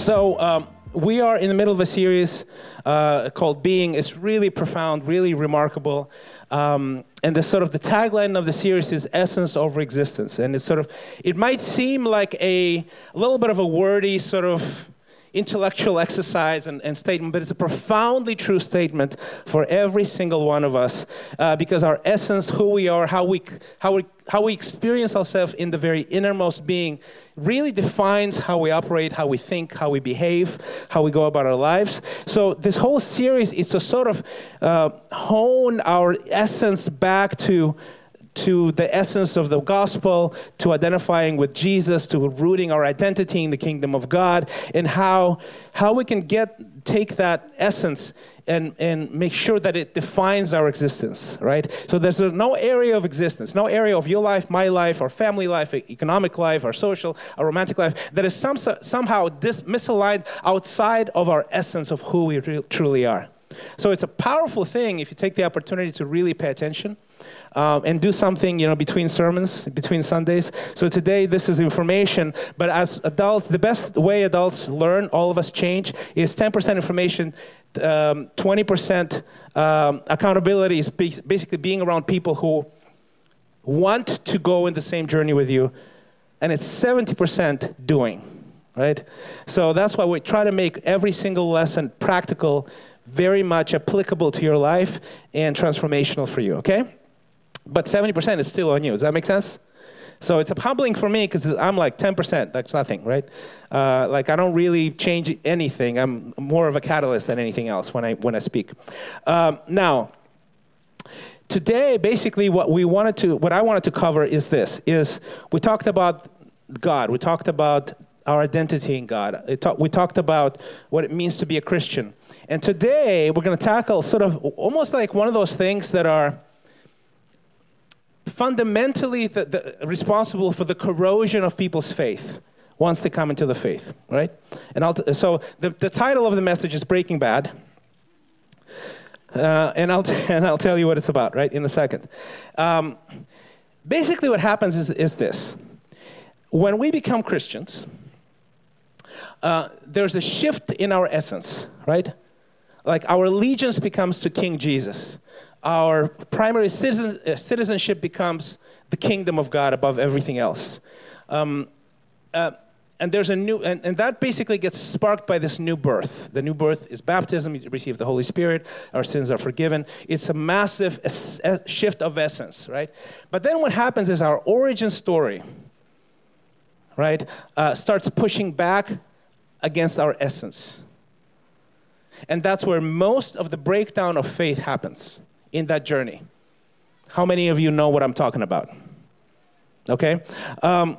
So, um, we are in the middle of a series uh, called Being. It's really profound, really remarkable. Um, and the sort of the tagline of the series is essence over existence. And it's sort of, it might seem like a, a little bit of a wordy sort of intellectual exercise and, and, statement, but it's a profoundly true statement for every single one of us uh, because our essence, who we are, how we, how, we, how we experience ourselves in the very innermost being, really defines how we operate, how we think, how we behave, how we go about our lives. So, this whole series is to sort of uh, hone our essence back to to the essence of the gospel, to identifying with Jesus, to rooting our identity in the kingdom of God, and how, how we can get take that essence and, and make sure that it defines our existence, right? So there's no area of existence, no area of your life, my life, our family life, economic life, our social, our romantic life that is some, somehow this misaligned outside of our essence of who we re- truly are. So it's a powerful thing if you take the opportunity to really pay attention um, and do something, you know, between sermons, between Sundays. So today, this is information. But as adults, the best way adults learn, all of us change, is 10% information, um, 20% um, accountability is basically being around people who want to go in the same journey with you, and it's 70% doing, right? So that's why we try to make every single lesson practical, very much applicable to your life, and transformational for you, okay? But 70% is still on you. Does that make sense? So it's a humbling for me because I'm like 10%. That's nothing, right? Uh, like I don't really change anything. I'm more of a catalyst than anything else when I when I speak. Um, now, today, basically, what we wanted to, what I wanted to cover is this: is we talked about God. We talked about our identity in God. we talked about what it means to be a Christian. And today, we're going to tackle sort of almost like one of those things that are fundamentally the, the, responsible for the corrosion of people's faith once they come into the faith, right? And I'll t- so the, the title of the message is Breaking Bad. Uh, and, I'll t- and I'll tell you what it's about, right, in a second. Um, basically, what happens is, is this when we become Christians, uh, there's a shift in our essence, right? Like our allegiance becomes to King Jesus our primary citizen, uh, citizenship becomes the kingdom of God above everything else. Um, uh, and there's a new, and, and that basically gets sparked by this new birth. The new birth is baptism, you receive the Holy Spirit, our sins are forgiven. It's a massive shift of essence, right? But then what happens is our origin story, right, uh, starts pushing back against our essence. And that's where most of the breakdown of faith happens in that journey. How many of you know what I'm talking about? Okay? Um,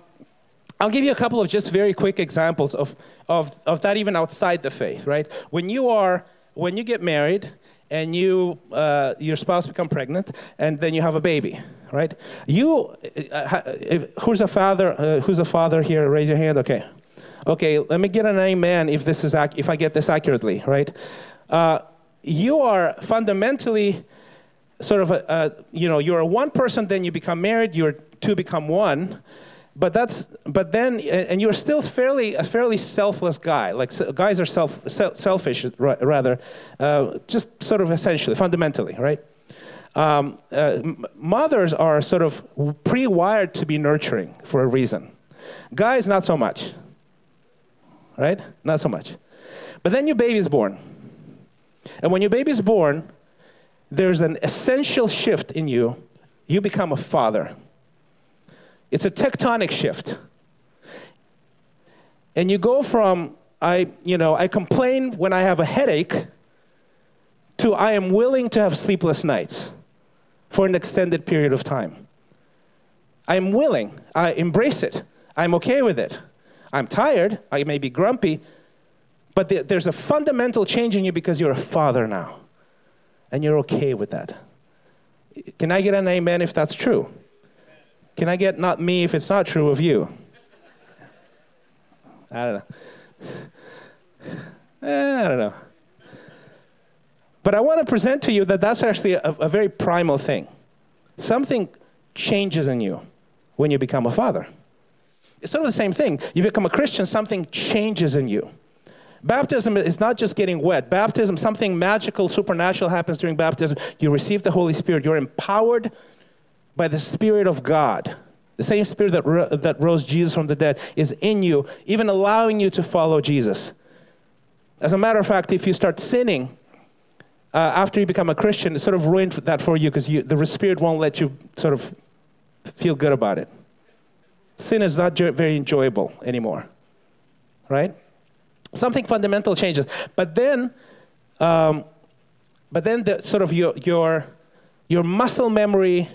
I'll give you a couple of just very quick examples of, of, of that even outside the faith, right? When you are, when you get married and you, uh, your spouse become pregnant and then you have a baby, right? You, uh, who's a father, uh, who's a father here? Raise your hand, okay. Okay, let me get an amen if this is, ac- if I get this accurately, right? Uh, you are fundamentally sort of a, a, you know you're a one person then you become married you're two become one. But that's but then and you're still fairly a fairly selfless guy. Like guys are self, selfish rather uh, just sort of essentially fundamentally right? Um, uh, mothers are sort of pre-wired to be nurturing for a reason. Guys not so much right? Not so much. But then your baby's born. And when your baby's born there's an essential shift in you. You become a father. It's a tectonic shift. And you go from, I, you know, I complain when I have a headache to I am willing to have sleepless nights for an extended period of time. I'm willing. I embrace it. I'm okay with it. I'm tired. I may be grumpy. But there's a fundamental change in you because you're a father now and you're okay with that. Can I get an amen if that's true? Can I get not me if it's not true of you? I don't know. Eh, I don't know. But I want to present to you that that's actually a, a very primal thing. Something changes in you when you become a father. It's sort of the same thing. You become a Christian, something changes in you. Baptism is not just getting wet. Baptism, something magical, supernatural happens during baptism. You receive the Holy Spirit. You're empowered by the Spirit of God. The same Spirit that, ro- that rose Jesus from the dead is in you, even allowing you to follow Jesus. As a matter of fact, if you start sinning uh, after you become a Christian, it sort of ruined that for you because the Spirit won't let you sort of feel good about it. Sin is not very enjoyable anymore, right? Something fundamental changes. But then, um, but then the sort of your, your, your muscle memory,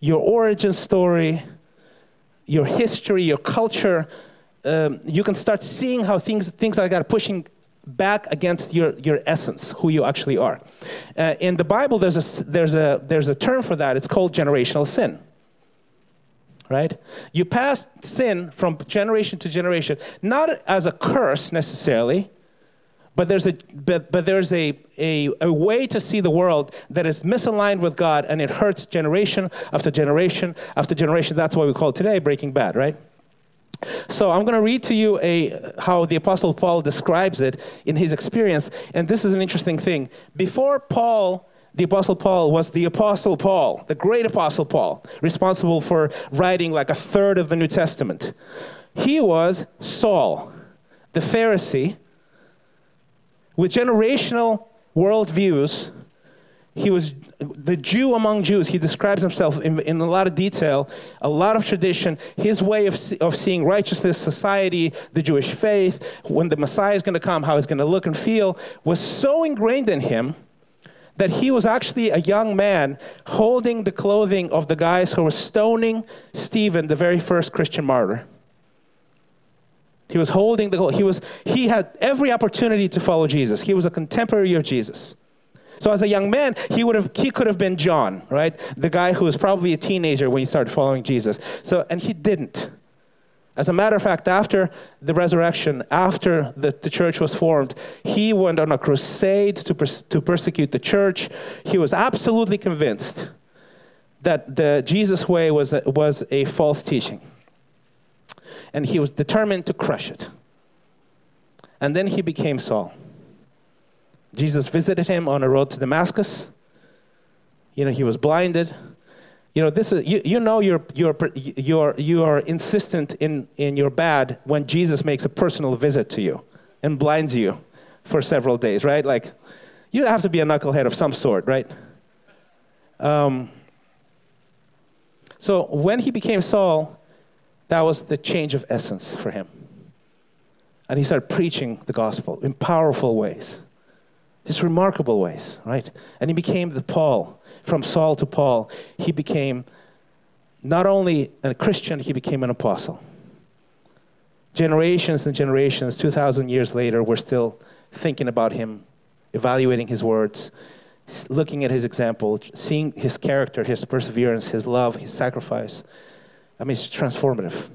your origin story, your history, your culture, um, you can start seeing how things, things like that are pushing back against your, your essence, who you actually are. Uh, in the Bible, there's a, there's, a, there's a term for that. It's called generational sin. Right? You pass sin from generation to generation, not as a curse necessarily, but there's a but, but there's a, a, a way to see the world that is misaligned with God and it hurts generation after generation after generation. That's why we call today Breaking Bad, right? So I'm going to read to you a, how the Apostle Paul describes it in his experience. And this is an interesting thing. Before Paul, the Apostle Paul was the Apostle Paul, the great Apostle Paul, responsible for writing like a third of the New Testament. He was Saul, the Pharisee, with generational worldviews he was the Jew among Jews. He describes himself in, in, a lot of detail, a lot of tradition. His way of, of seeing righteousness, society, the Jewish faith, when the Messiah is going to come, how he's going to look and feel, was so ingrained in him that he was actually a young man holding the clothing of the guys who were stoning Stephen, the very first Christian martyr. He was holding the he was he had every opportunity to follow Jesus. He was a contemporary of Jesus. So as a young man, he would have he could have been John, right? The guy who was probably a teenager when he started following Jesus. So and he didn't. As a matter of fact, after the resurrection, after the, the church was formed, he went on a crusade to, pers- to persecute the church. He was absolutely convinced that the Jesus way was a, was a false teaching. And he was determined to crush it. And then he became Saul. Jesus visited him on a road to Damascus. You know, he was blinded. You know, this is, you, you know you're, you're, you're, you are insistent in, in your bad when Jesus makes a personal visit to you and blinds you for several days, right? Like, you have to be a knucklehead of some sort, right? Um, so when he became Saul, that was the change of essence for him. And he started preaching the gospel in powerful ways. just remarkable ways, right? And he became the Paul. From Saul to Paul, he became not only a Christian, he became an apostle. Generations and generations, 2,000 years later, we're still thinking about him, evaluating his words, looking at his example, seeing his character, his perseverance, his love, his sacrifice. I mean, it's transformative.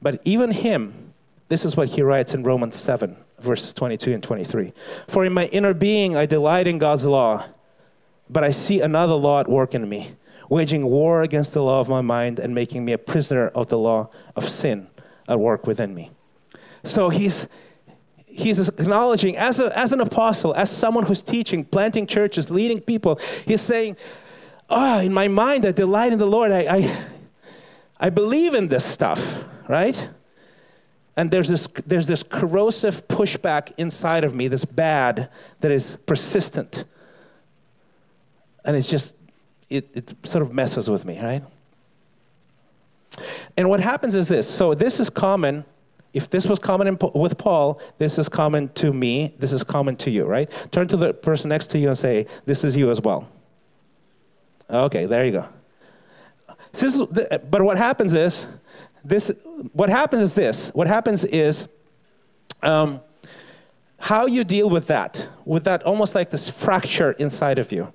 But even him, this is what he writes in Romans 7 verses 22 and 23. For in my inner being I delight in God's law, but I see another law at work in me, waging war against the law of my mind and making me a prisoner of the law of sin at work within me. So he's he's acknowledging as, a, as an apostle, as someone who's teaching, planting churches, leading people, he's saying, Oh, in my mind, I delight in the Lord. I, I, I believe in this stuff, right? And there's this, there's this corrosive pushback inside of me, this bad that is persistent. And it's just, it, it sort of messes with me, right? And what happens is this so this is common. If this was common in, with Paul, this is common to me, this is common to you, right? Turn to the person next to you and say, This is you as well. Okay, there you go. Is, but what happens is, this, what happens is this. What happens is um, how you deal with that, with that almost like this fracture inside of you,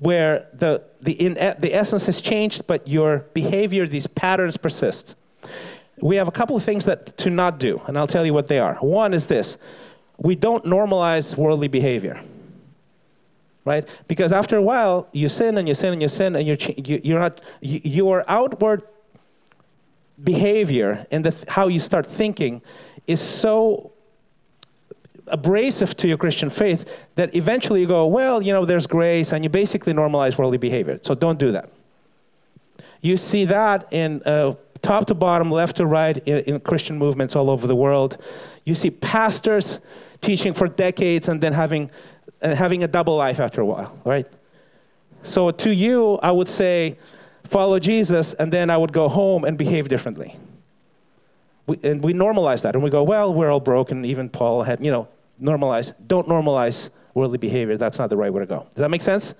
where the, the, in, the essence has changed, but your behavior, these patterns persist. We have a couple of things that to not do, and I'll tell you what they are. One is this we don't normalize worldly behavior right because after a while you sin and you sin and you sin and you're, you're not you, your outward behavior and the, how you start thinking is so abrasive to your Christian faith that eventually you go, well, you know, there's grace, and you basically normalize worldly behavior. So don't do that. You see that in uh, top to bottom, left to right, in, in Christian movements all over the world. You see pastors teaching for decades and then having, uh, having a double life after a while, right? So to you, I would say, follow Jesus, and then I would go home and behave differently. We, and we normalize that, and we go, well, we're all broken. Even Paul had, you know, normalize. Don't normalize worldly behavior. That's not the right way to go. Does that make sense?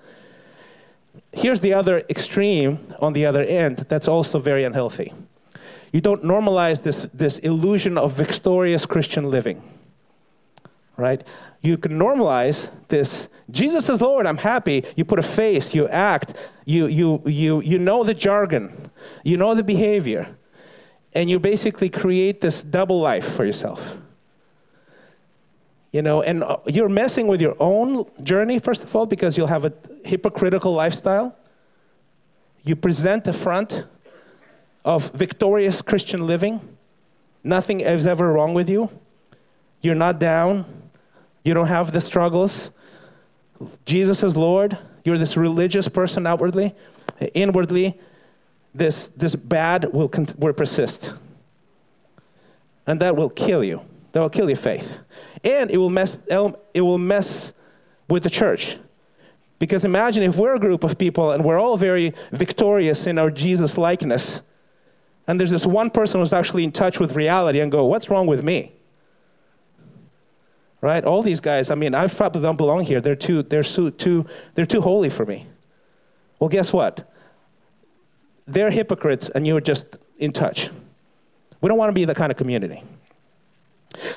Here's the other extreme on the other end that's also very unhealthy. You don't normalize this, this illusion of victorious Christian living right? You can normalize this. Jesus is Lord, I'm happy. You put a face, you act, you, you, you, you know the jargon, you know the behavior, and you basically create this double life for yourself. You know, and uh, you're messing with your own journey, first of all, because you'll have a hypocritical lifestyle. You present a front of victorious Christian living. Nothing is ever wrong with you. You're not down. You don't have the struggles. Jesus is Lord. You're this religious person outwardly. Inwardly, this, this bad will, will persist. And that will kill you. That will kill your faith. And it will mess, it will mess with the church. Because imagine if we're a group of people and we're all very victorious in our Jesus likeness, and there's this one person who's actually in touch with reality and go, What's wrong with me? right? All these guys, I mean, I probably don't belong here. They're too, they're too, too, they're too holy for me. Well, guess what? They're hypocrites, and you're just in touch. We don't want to be the kind of community.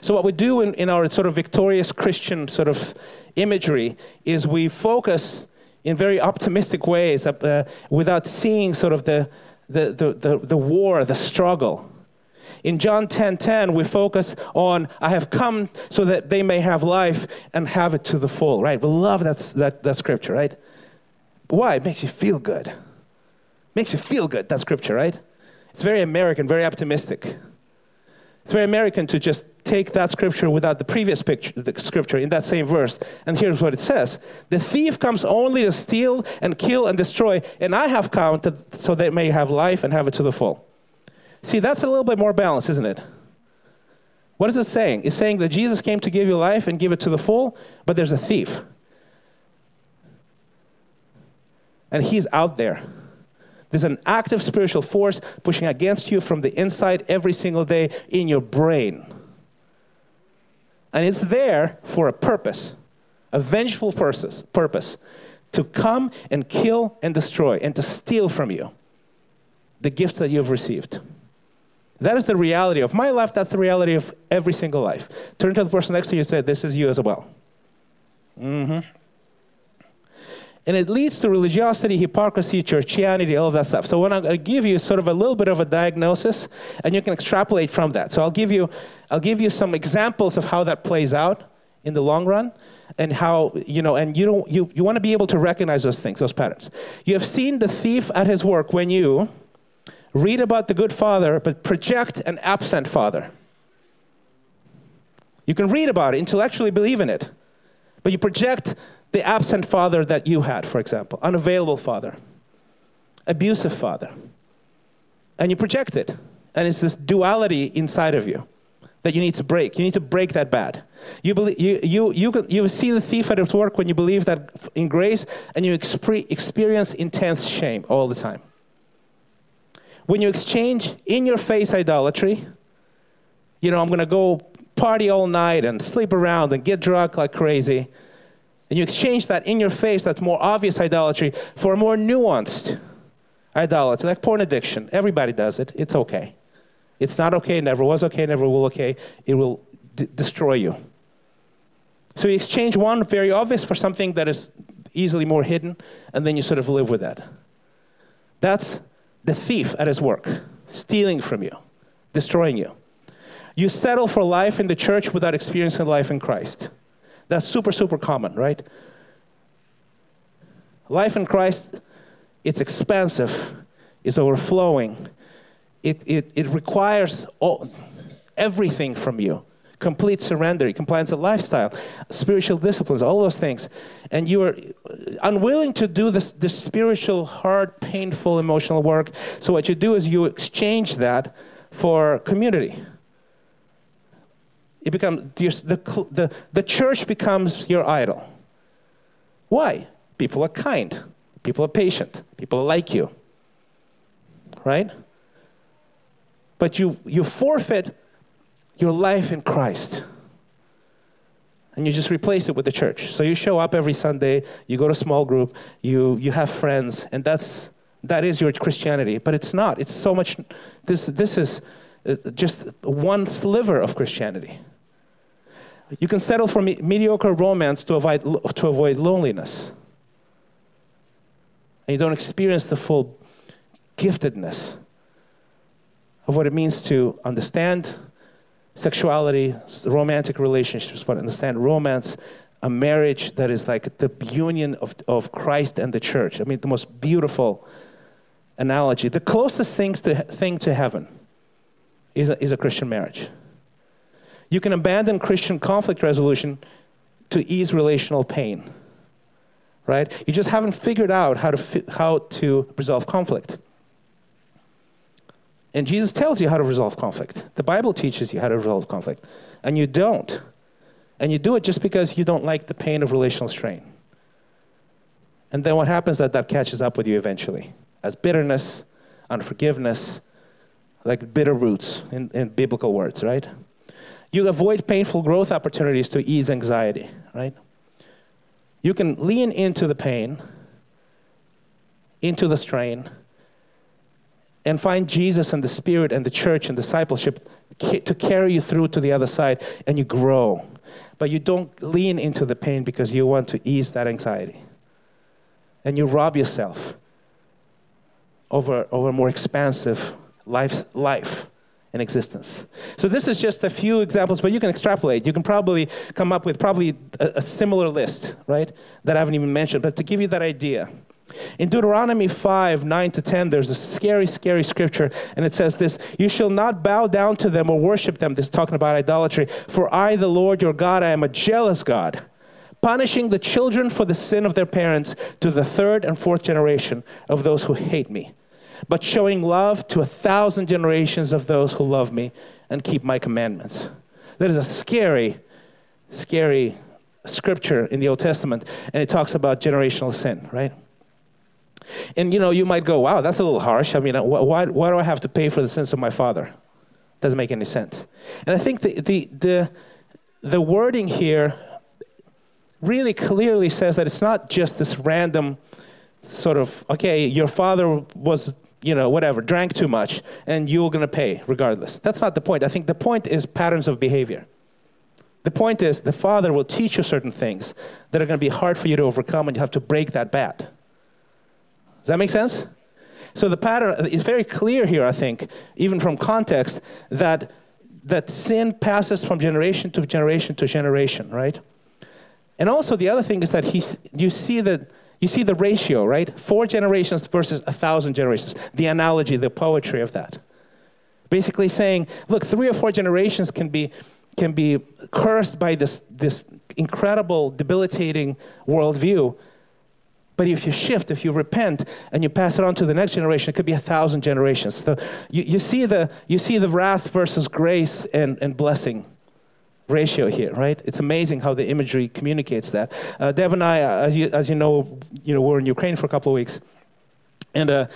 So, what we do in, in our sort of victorious Christian sort of imagery is we focus in very optimistic ways uh, without seeing sort of the, the, the, the, the war, the struggle in John 10:10, 10, 10, we focus on I have come so that they may have life and have it to the full, right? We love that, that, that scripture, right? Why? It makes you feel good. Makes you feel good, that scripture, right? It's very American, very optimistic. It's very American to just take that scripture without the previous picture, the scripture in that same verse. And here's what it says The thief comes only to steal and kill and destroy, and I have come to, so they may have life and have it to the full. See, that's a little bit more balanced, isn't it? What is it saying? It's saying that Jesus came to give you life and give it to the full, but there's a thief. And he's out there. There's an active spiritual force pushing against you from the inside every single day in your brain. And it's there for a purpose, a vengeful purpose, purpose to come and kill and destroy and to steal from you the gifts that you've received. That is the reality of my life. That's the reality of every single life. Turn to the person next to you and say, This is you as well. Mm-hmm. And it leads to religiosity, hypocrisy, churchianity, all of that stuff. So when I'm going to give you is sort of a little bit of a diagnosis, and you can extrapolate from that. So I'll give you, I'll give you some examples of how that plays out in the long run, and how you know, and you don't, you, you want to be able to recognize those things, those patterns. You have seen the thief at his work when you read about the good father, but project an absent father. You can read about it, intellectually believe in it, but you project the absent father that you had, for example, unavailable father, abusive father, and you project it. And it's this duality inside of you that you need to break. You need to break that bad. You, believe, you, you, you, you see the thief at its work when you believe that in grace and you experience intense shame all the time when you exchange in your face idolatry, you know, I'm going to go party all night and sleep around and get drunk like crazy, and you exchange that in your face, that's more obvious idolatry, for a more nuanced idolatry, like porn addiction. Everybody does it. It's okay. It's not okay, never was okay, never will okay. It will d- destroy you. So you exchange one very obvious for something that is easily more hidden, and then you sort of live with that. That's the thief at his work, stealing from you, destroying you. You settle for life in the church without experiencing life in Christ. That's super, super common, right? Life in Christ, it's expansive, it's overflowing, it, it, it requires all, everything from you complete surrender, compliance of lifestyle, spiritual disciplines, all those things. And you are unwilling to do this, this spiritual, hard, painful, emotional work. So what you do is you exchange that for community. It becomes the, the, the church becomes your idol. Why? People are kind. People are patient. People like you. Right? But you, you forfeit your life in Christ. And you just replace it with the church. So you show up every Sunday, you go to small group, you, you have friends, and that's, that is your Christianity. But it's not. It's so much, this, this is uh, just one sliver of Christianity. You can settle for me- mediocre romance to avoid, to avoid loneliness. And you don't experience the full giftedness of what it means to understand sexuality, romantic relationships, but understand romance, a marriage that is like the union of, of Christ and the church. I mean, the most beautiful analogy. The closest things to, thing to heaven is a, is a Christian marriage. You can abandon Christian conflict resolution to ease relational pain, right? You just haven't figured out how to, fi- how to resolve conflict. And Jesus tells you how to resolve conflict. The Bible teaches you how to resolve conflict. And you don't. And you do it just because you don't like the pain of relational strain. And then what happens is that that catches up with you eventually as bitterness, unforgiveness, like bitter roots in, in biblical words, right? You avoid painful growth opportunities to ease anxiety, right? You can lean into the pain, into the strain, and find Jesus and the Spirit and the church and discipleship to carry you through to the other side, and you grow. But you don't lean into the pain because you want to ease that anxiety. And you rob yourself over, over more expansive life, life in existence. So this is just a few examples, but you can extrapolate. You can probably come up with probably a, a similar list, right, that I haven't even mentioned. But to give you that idea, in Deuteronomy 5 9 to 10, there's a scary, scary scripture, and it says this You shall not bow down to them or worship them. This is talking about idolatry. For I, the Lord your God, I am a jealous God, punishing the children for the sin of their parents to the third and fourth generation of those who hate me, but showing love to a thousand generations of those who love me and keep my commandments. That is a scary, scary scripture in the Old Testament, and it talks about generational sin, right? And you know, you might go, wow, that's a little harsh. I mean, why, why do I have to pay for the sins of my father? Doesn't make any sense. And I think the, the, the, the wording here really clearly says that it's not just this random sort of, okay, your father was, you know, whatever, drank too much, and you're going to pay regardless. That's not the point. I think the point is patterns of behavior. The point is the father will teach you certain things that are going to be hard for you to overcome, and you have to break that bad. Does that make sense? So the pattern is very clear here, I think, even from context, that, that sin passes from generation to generation to generation, right? And also the other thing is that he's, you see the you see the ratio, right? Four generations versus a thousand generations. The analogy, the poetry of that. Basically saying, look, three or four generations can be can be cursed by this this incredible, debilitating worldview but if you shift, if you repent, and you pass it on to the next generation, it could be a thousand generations. So you, you, see, the, you see the wrath versus grace and, and blessing ratio here, right? It's amazing how the imagery communicates that. Uh, Deb and I, uh, as you, as you know, you know, we're in Ukraine for a couple of weeks. And uh,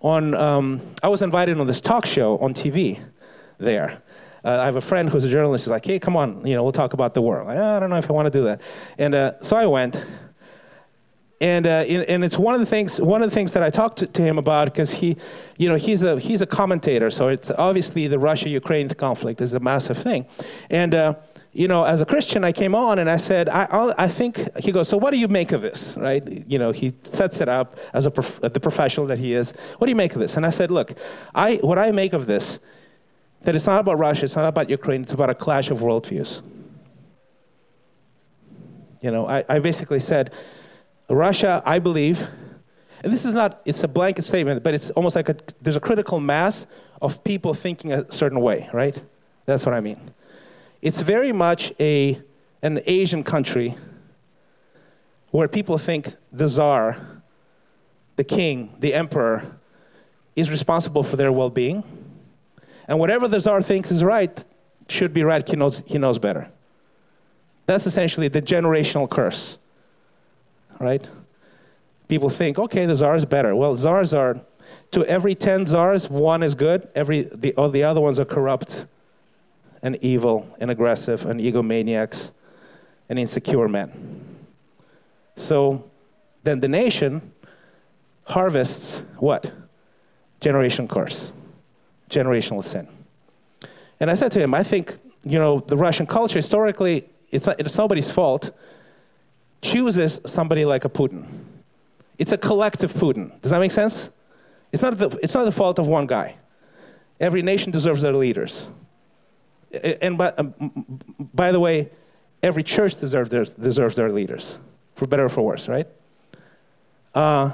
on, um, I was invited on this talk show on TV there. Uh, I have a friend who's a journalist. He's like, hey, come on, you know, we'll talk about the war. Like, I don't know if I want to do that. And uh, so I went and uh, and it's one of the things one of the things that I talked to, to him about because he, you know, he's a he's a commentator, so it's obviously the Russia-Ukraine conflict is a massive thing, and. You know, as a Christian, I came on and I said, I, I think, he goes, so what do you make of this, right? You know, he sets it up as a prof- the professional that he is. What do you make of this? And I said, look, I, what I make of this, that it's not about Russia, it's not about Ukraine, it's about a clash of worldviews. You know, I, I basically said, Russia, I believe, and this is not, it's a blanket statement, but it's almost like a, there's a critical mass of people thinking a certain way, right? That's what I mean. It's very much a, an Asian country where people think the czar, the king, the emperor, is responsible for their well being. And whatever the czar thinks is right should be right, he knows, he knows better. That's essentially the generational curse, right? People think, okay, the czar is better. Well, czars are, to every 10 czars, one is good, every, the, all the other ones are corrupt and evil and aggressive and egomaniacs and insecure men. So then the nation harvests what? Generation curse, generational sin. And I said to him, I think, you know, the Russian culture historically, it's, it's nobody's fault, chooses somebody like a Putin. It's a collective Putin. Does that make sense? It's not the, it's not the fault of one guy. Every nation deserves their leaders. And by, um, by the way, every church deserves their, deserves their leaders, for better or for worse, right? Uh,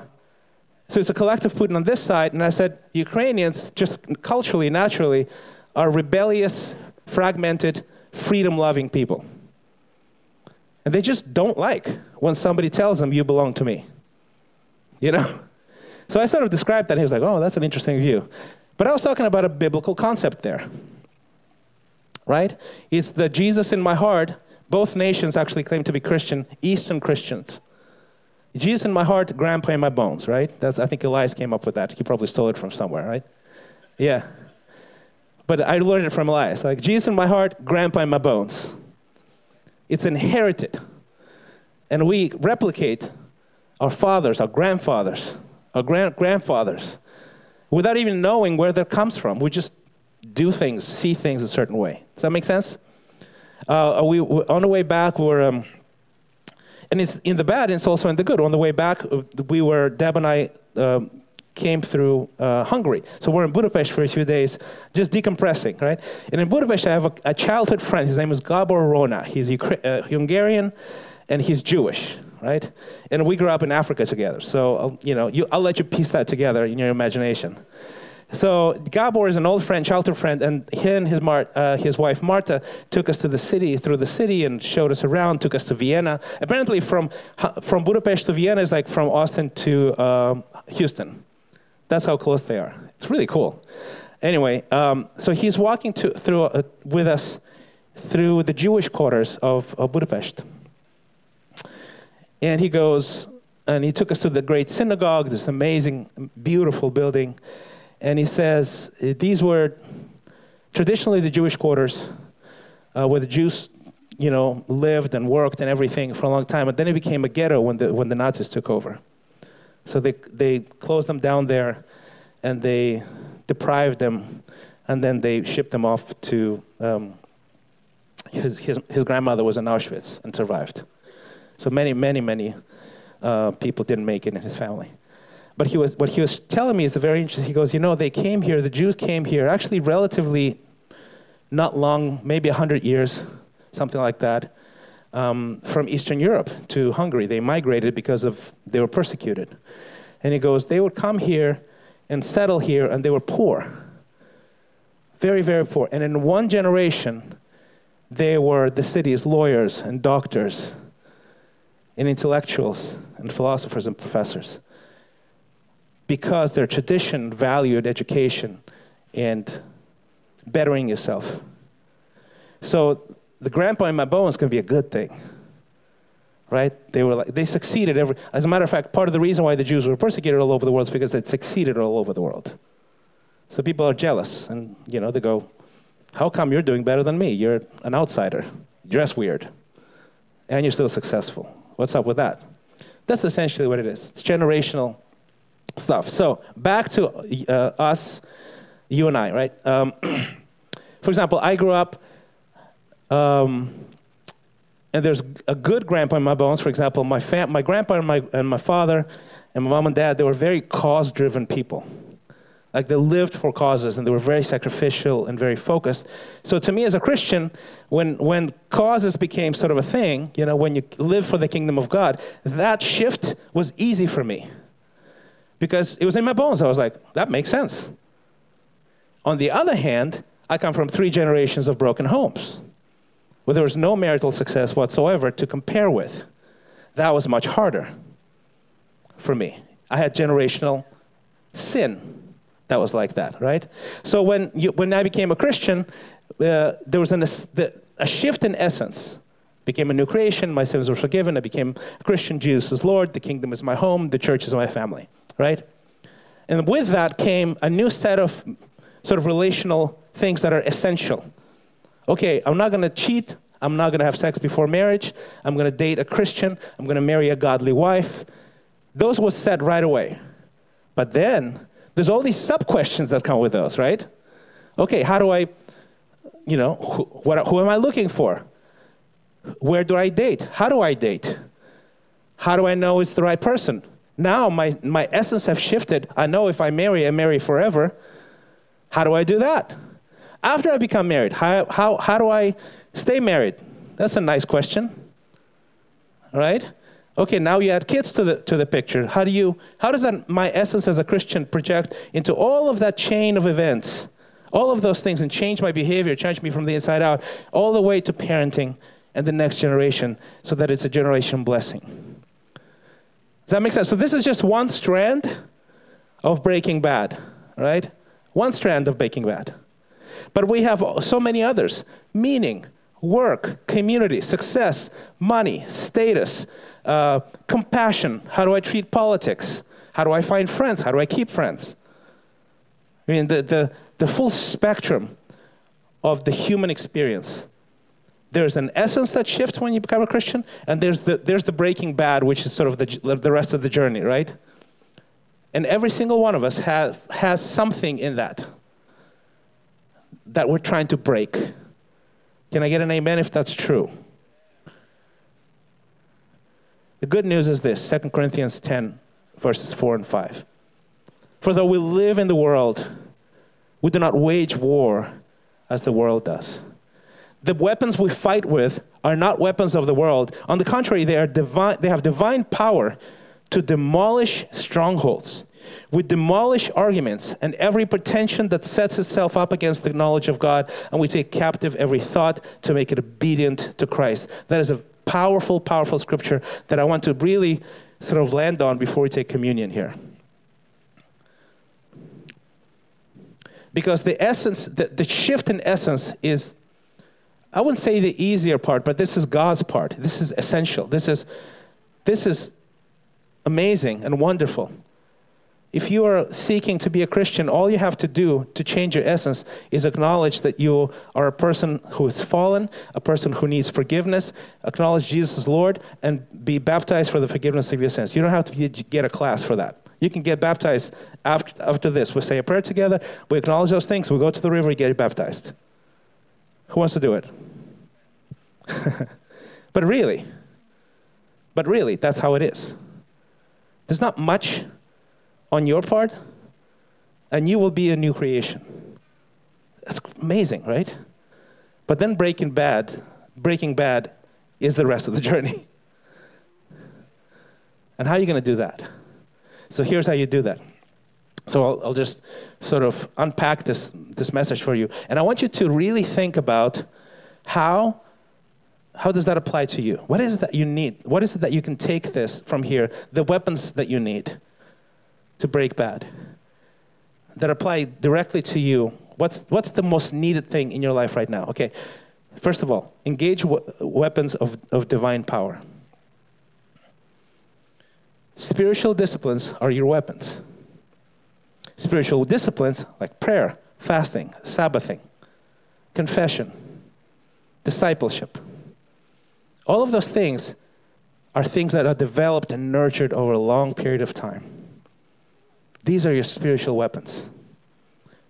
so it's a collective Putin on this side, and I said Ukrainians, just culturally, naturally, are rebellious, fragmented, freedom loving people. And they just don't like when somebody tells them, You belong to me. You know? So I sort of described that. and He was like, Oh, that's an interesting view. But I was talking about a biblical concept there. Right? It's the Jesus in my heart. Both nations actually claim to be Christian, Eastern Christians. Jesus in my heart, grandpa in my bones, right? That's, I think Elias came up with that. He probably stole it from somewhere, right? Yeah. But I learned it from Elias. Like, Jesus in my heart, grandpa in my bones. It's inherited. And we replicate our fathers, our grandfathers, our grand- grandfathers, without even knowing where that comes from. We just do things, see things a certain way. Does that make sense? Uh, we, on the way back, we're, um, and it's in the bad, and it's also in the good. On the way back, we were, Deb and I, um, came through uh, Hungary. So we're in Budapest for a few days, just decompressing, right? And in Budapest, I have a, a childhood friend. His name is Gabor Rona. He's uh, Hungarian and he's Jewish, right? And we grew up in Africa together. So, I'll, you know, you, I'll let you piece that together in your imagination. So Gabor is an old friend, childhood friend, and he and his, Mar- uh, his wife Marta took us to the city, through the city, and showed us around. Took us to Vienna. Apparently, from from Budapest to Vienna is like from Austin to uh, Houston. That's how close they are. It's really cool. Anyway, um, so he's walking to, through uh, with us through the Jewish quarters of, of Budapest. And he goes, and he took us to the great synagogue, this amazing, beautiful building. And he says, these were traditionally the Jewish quarters uh, where the Jews, you know, lived and worked and everything for a long time. But then it became a ghetto when the, when the Nazis took over. So they, they closed them down there and they deprived them and then they shipped them off to um, his, his, his grandmother was in Auschwitz and survived. So many, many, many uh, people didn't make it in his family. But he was, what he was telling me is very interesting. He goes, You know, they came here, the Jews came here actually relatively not long, maybe 100 years, something like that um, from Eastern Europe to Hungary. They migrated because of they were persecuted. And he goes, they would come here and settle here, and they were poor, very, very poor. And in one generation, they were the city's lawyers and doctors and intellectuals and philosophers and professors because their tradition valued education and bettering yourself. So the grandpa in my bones can be a good thing. Right? They were like they succeeded every as a matter of fact, part of the reason why the Jews were persecuted all over the world is because they succeeded all over the world. So people are jealous and you know, they go, How come you're doing better than me? You're an outsider. Dress weird. And you're still successful. What's up with that? That's essentially what it is. It's generational stuff. So back to uh, us, you and I, right? Um, for example, I grew up um, and there's a good grandpa in my bones. For example, my, fam- my grandpa and my, and my father and my mom and dad, they were very cause driven people. Like they lived for causes and they were very sacrificial and very focused. So to me as a Christian, when, when causes became sort of a thing, you know, when you live for the kingdom of God, that shift was easy for me. Because it was in my bones. I was like, that makes sense. On the other hand, I come from three generations of broken homes where there was no marital success whatsoever to compare with. That was much harder for me. I had generational sin that was like that, right? So when, you, when I became a Christian, uh, there was an, a shift in essence. Became a new creation, my sins were forgiven, I became a Christian, Jesus is Lord, the kingdom is my home, the church is my family, right? And with that came a new set of sort of relational things that are essential. Okay, I'm not gonna cheat, I'm not gonna have sex before marriage, I'm gonna date a Christian, I'm gonna marry a godly wife. Those were set right away. But then there's all these sub questions that come with those, right? Okay, how do I, you know, who, what, who am I looking for? Where do I date? How do I date? How do I know it's the right person? Now my, my essence have shifted. I know if I marry, I marry forever. How do I do that? After I become married, how, how, how do I stay married? That's a nice question. Right? Okay, now you add kids to the, to the picture. How, do you, how does that, my essence as a Christian project into all of that chain of events? All of those things and change my behavior, change me from the inside out, all the way to parenting and the next generation so that it's a generation blessing. Does that make sense? So, this is just one strand of Breaking Bad, right? One strand of Breaking Bad. But we have so many others meaning, work, community, success, money, status, uh, compassion. How do I treat politics? How do I find friends? How do I keep friends? I mean, the, the, the full spectrum of the human experience. There's an essence that shifts when you become a Christian, and there's the, there's the breaking bad, which is sort of the, the rest of the journey, right? And every single one of us has, has something in that that we're trying to break. Can I get an amen if that's true? The good news is this 2 Corinthians 10, verses 4 and 5. For though we live in the world, we do not wage war as the world does. The weapons we fight with are not weapons of the world. On the contrary, they, are divine, they have divine power to demolish strongholds. We demolish arguments and every pretension that sets itself up against the knowledge of God, and we take captive every thought to make it obedient to Christ. That is a powerful, powerful scripture that I want to really sort of land on before we take communion here. Because the essence, the, the shift in essence is, I wouldn't say the easier part, but this is God's part. This is essential. This is, this is amazing and wonderful. If you are seeking to be a Christian, all you have to do to change your essence is acknowledge that you are a person who is fallen, a person who needs forgiveness, acknowledge Jesus as Lord, and be baptized for the forgiveness of your sins. You don't have to get a class for that. You can get baptized after, after this. We say a prayer together, we acknowledge those things, we go to the river, we get baptized. Who wants to do it? but really, but really, that's how it is. There's not much on your part, and you will be a new creation. That's amazing, right? But then Breaking Bad, Breaking Bad is the rest of the journey. And how are you going to do that? So here's how you do that. So I'll, I'll, just sort of unpack this, this message for you. And I want you to really think about how, how does that apply to you? What is it that you need? What is it that you can take this from here, the weapons that you need? to break bad that apply directly to you. What's, what's the most needed thing in your life right now? Okay, first of all, engage w- weapons of, of divine power. Spiritual disciplines are your weapons. Spiritual disciplines like prayer, fasting, Sabbathing, confession, discipleship. All of those things are things that are developed and nurtured over a long period of time. These are your spiritual weapons.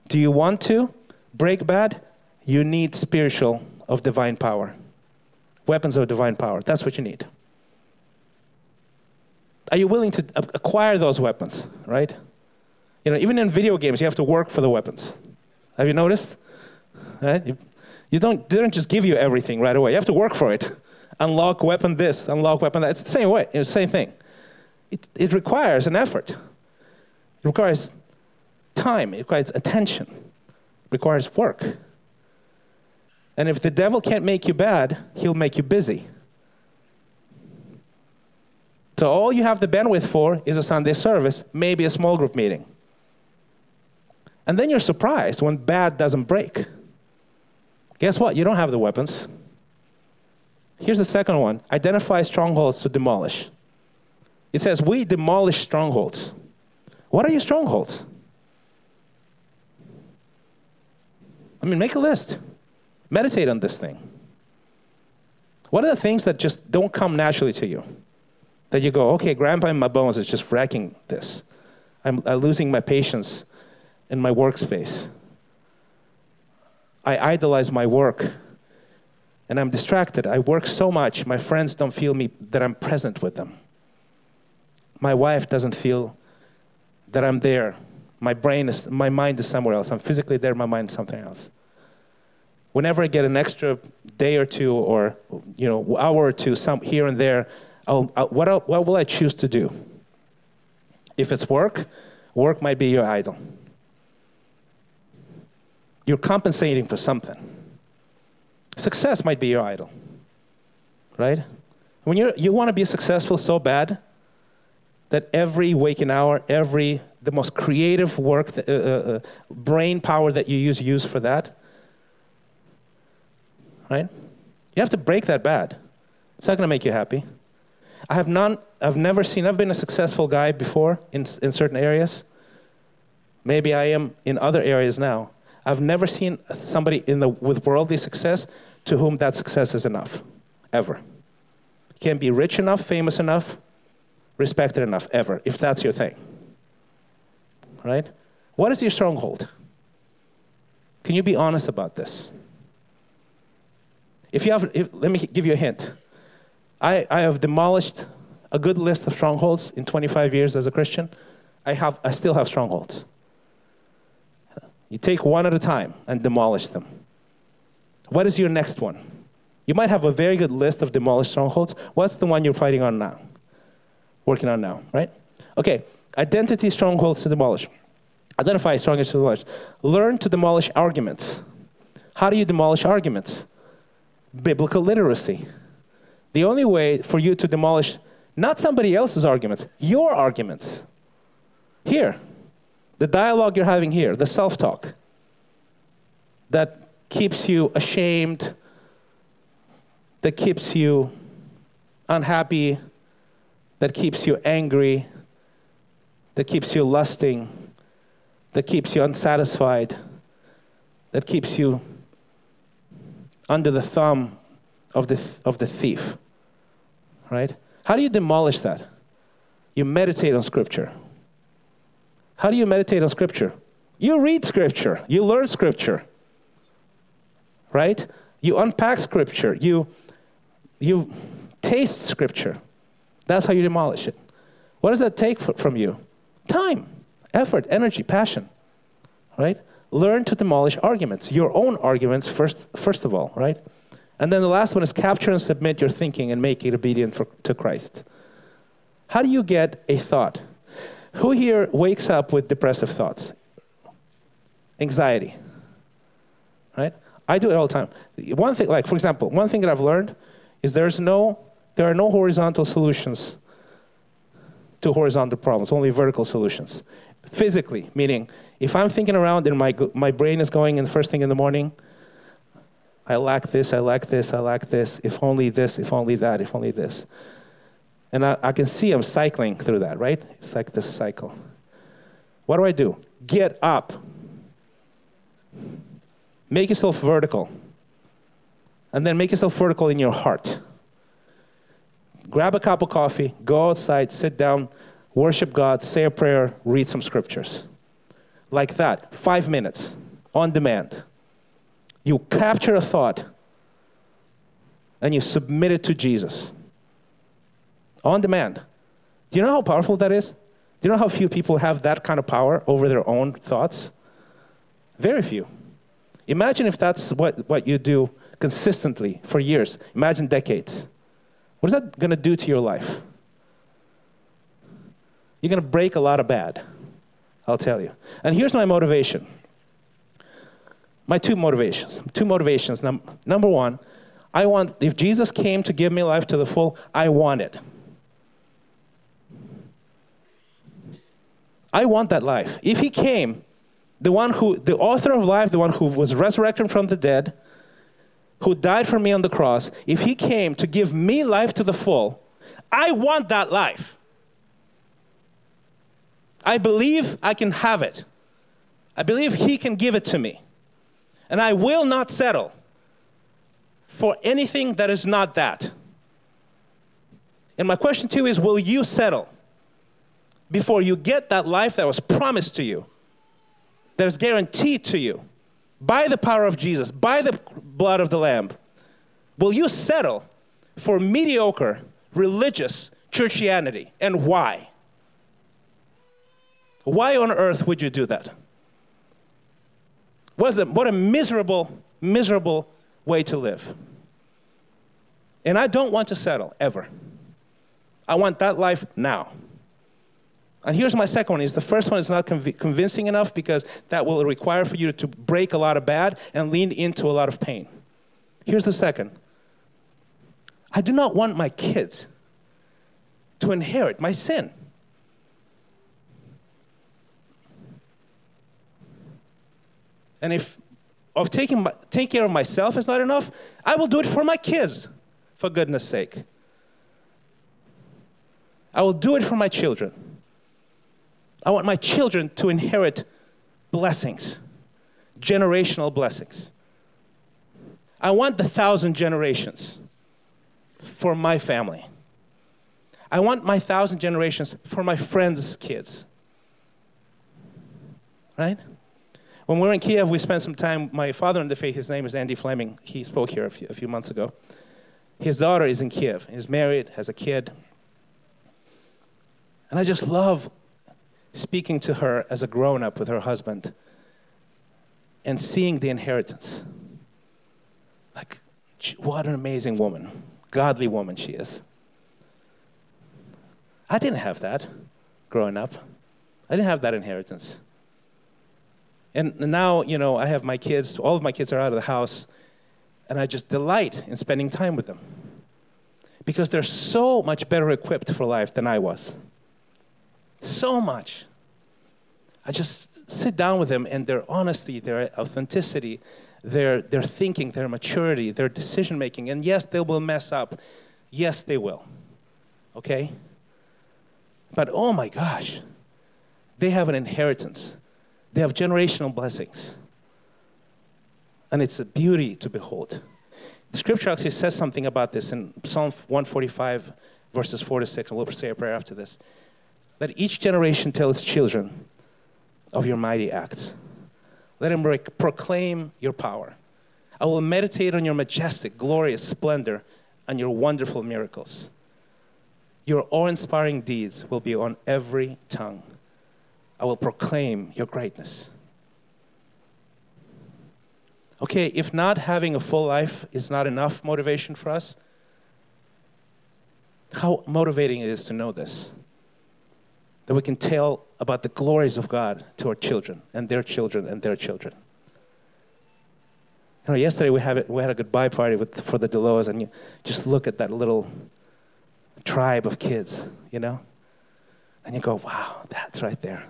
Do you want to break bad? You need spiritual of divine power. Weapons of divine power. That's what you need. Are you willing to acquire those weapons, right? You know, even in video games, you have to work for the weapons. Have you noticed? Right? You, you don't, they don't just give you everything right away. You have to work for it. Unlock weapon this, unlock weapon that. It's the same way, it's the same thing. It, it requires an effort. It requires time, it requires attention, it requires work. And if the devil can't make you bad, he'll make you busy. So all you have the bandwidth for is a Sunday service, maybe a small group meeting. And then you're surprised when bad doesn't break. Guess what? You don't have the weapons. Here's the second one identify strongholds to demolish. It says, We demolish strongholds. What are your strongholds? I mean, make a list. Meditate on this thing. What are the things that just don't come naturally to you? That you go, okay, grandpa in my bones is just wrecking this. I'm, I'm losing my patience in my workspace. I idolize my work and I'm distracted. I work so much, my friends don't feel me that I'm present with them. My wife doesn't feel that I'm there. My brain is, my mind is somewhere else. I'm physically there, my mind is something else. Whenever I get an extra day or two, or you know, hour or two, some here and there, I'll, I'll, what, what will I choose to do? If it's work, work might be your idol. You're compensating for something. Success might be your idol, right? When you you want to be successful so bad that every waking hour, every the most creative work, uh, uh, uh, brain power that you use, use for that, right? You have to break that bad. It's not going to make you happy. I have none. I've never seen. I've been a successful guy before in in certain areas. Maybe I am in other areas now. I've never seen somebody in the, with worldly success to whom that success is enough, ever. Can't be rich enough, famous enough, respected enough, ever, if that's your thing. Right? What is your stronghold? Can you be honest about this? If you have, if, let me give you a hint. I, I have demolished a good list of strongholds in 25 years as a Christian. I, have, I still have strongholds. You take one at a time and demolish them. What is your next one? You might have a very good list of demolished strongholds. What's the one you're fighting on now? Working on now, right? Okay, identity strongholds to demolish. Identify strongholds to demolish. Learn to demolish arguments. How do you demolish arguments? Biblical literacy. The only way for you to demolish not somebody else's arguments, your arguments. Here, the dialogue you're having here, the self talk that keeps you ashamed, that keeps you unhappy, that keeps you angry, that keeps you lusting, that keeps you unsatisfied, that keeps you under the thumb of the, of the thief. Right? How do you demolish that? You meditate on Scripture. How do you meditate on Scripture? You read Scripture, you learn Scripture, right? You unpack Scripture, you, you taste Scripture. That's how you demolish it. What does that take from you? Time, effort, energy, passion, right? Learn to demolish arguments, your own arguments first, first of all, right? And then the last one is capture and submit your thinking and make it obedient for, to Christ. How do you get a thought? Who here wakes up with depressive thoughts? Anxiety. Right? I do it all the time. One thing, like for example, one thing that I've learned is there's no, there are no horizontal solutions to horizontal problems, only vertical solutions. Physically, meaning if I'm thinking around and my, my brain is going in first thing in the morning, I lack this, I lack this, I lack this, if only this, if only that, if only this. And I, I can see I'm cycling through that, right? It's like this cycle. What do I do? Get up. Make yourself vertical. And then make yourself vertical in your heart. Grab a cup of coffee, go outside, sit down, worship God, say a prayer, read some scriptures. Like that, five minutes on demand. You capture a thought and you submit it to Jesus on demand. Do you know how powerful that is? Do you know how few people have that kind of power over their own thoughts? Very few. Imagine if that's what, what you do consistently for years. Imagine decades. What is that going to do to your life? You're going to break a lot of bad, I'll tell you. And here's my motivation my two motivations. Two motivations. Num- number one, I want, if Jesus came to give me life to the full, I want it. I want that life. If he came, the one who, the author of life, the one who was resurrected from the dead, who died for me on the cross, if he came to give me life to the full, I want that life. I believe I can have it. I believe he can give it to me. And I will not settle for anything that is not that. And my question to you is will you settle before you get that life that was promised to you, that is guaranteed to you by the power of Jesus, by the blood of the Lamb? Will you settle for mediocre religious churchianity? And why? Why on earth would you do that? What, a, what a miserable, miserable way to live. And I don't want to settle ever. I want that life now. And here's my second one is the first one is not conv- convincing enough because that will require for you to break a lot of bad and lean into a lot of pain. Here's the second. I do not want my kids to inherit my sin. And if of taking, my, care of myself is not enough, I will do it for my kids, for goodness sake. I will do it for my children. I want my children to inherit blessings, generational blessings. I want the thousand generations for my family. I want my thousand generations for my friends' kids. Right? When we were in Kiev, we spent some time. My father in the faith, his name is Andy Fleming. He spoke here a few, a few months ago. His daughter is in Kiev. He's married, has a kid. And I just love speaking to her as a grown up with her husband and seeing the inheritance. Like, what an amazing woman, godly woman she is. I didn't have that growing up, I didn't have that inheritance. And now, you know, I have my kids, all of my kids are out of the house, and I just delight in spending time with them because they're so much better equipped for life than I was. So much. I just sit down with them and their honesty, their authenticity, their, their thinking, their maturity, their decision making. And yes, they will mess up. Yes, they will. Okay? But oh my gosh, they have an inheritance they have generational blessings. And it's a beauty to behold. The scripture actually says something about this in Psalm 145, verses 4 to 6, and we'll say a prayer after this. Let each generation tell its children of your mighty acts. Let them proclaim your power. I will meditate on your majestic, glorious splendor and your wonderful miracles. Your awe inspiring deeds will be on every tongue. I will proclaim your greatness. Okay, if not having a full life is not enough motivation for us, how motivating it is to know this. That we can tell about the glories of God to our children and their children and their children. You know, yesterday we, have we had a goodbye party with, for the Delos, and you just look at that little tribe of kids, you know? And you go, wow, that's right there.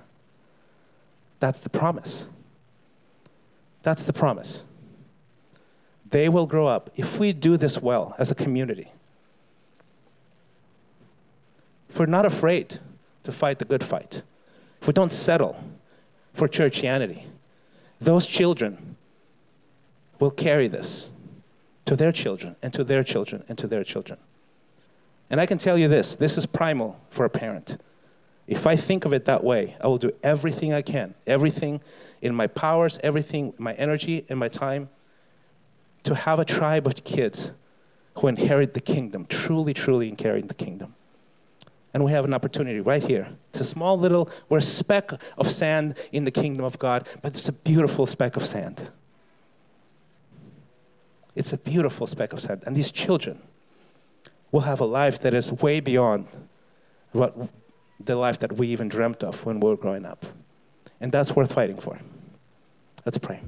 That's the promise. That's the promise. They will grow up if we do this well as a community. If we're not afraid to fight the good fight, if we don't settle for churchianity, those children will carry this to their children and to their children and to their children. And I can tell you this this is primal for a parent. If I think of it that way, I will do everything I can, everything in my powers, everything, my energy and my time, to have a tribe of kids who inherit the kingdom, truly, truly inherit the kingdom. And we have an opportunity right here. It's a small little, we're a speck of sand in the kingdom of God, but it's a beautiful speck of sand. It's a beautiful speck of sand. And these children will have a life that is way beyond what the life that we even dreamt of when we were growing up. And that's worth fighting for. Let's pray.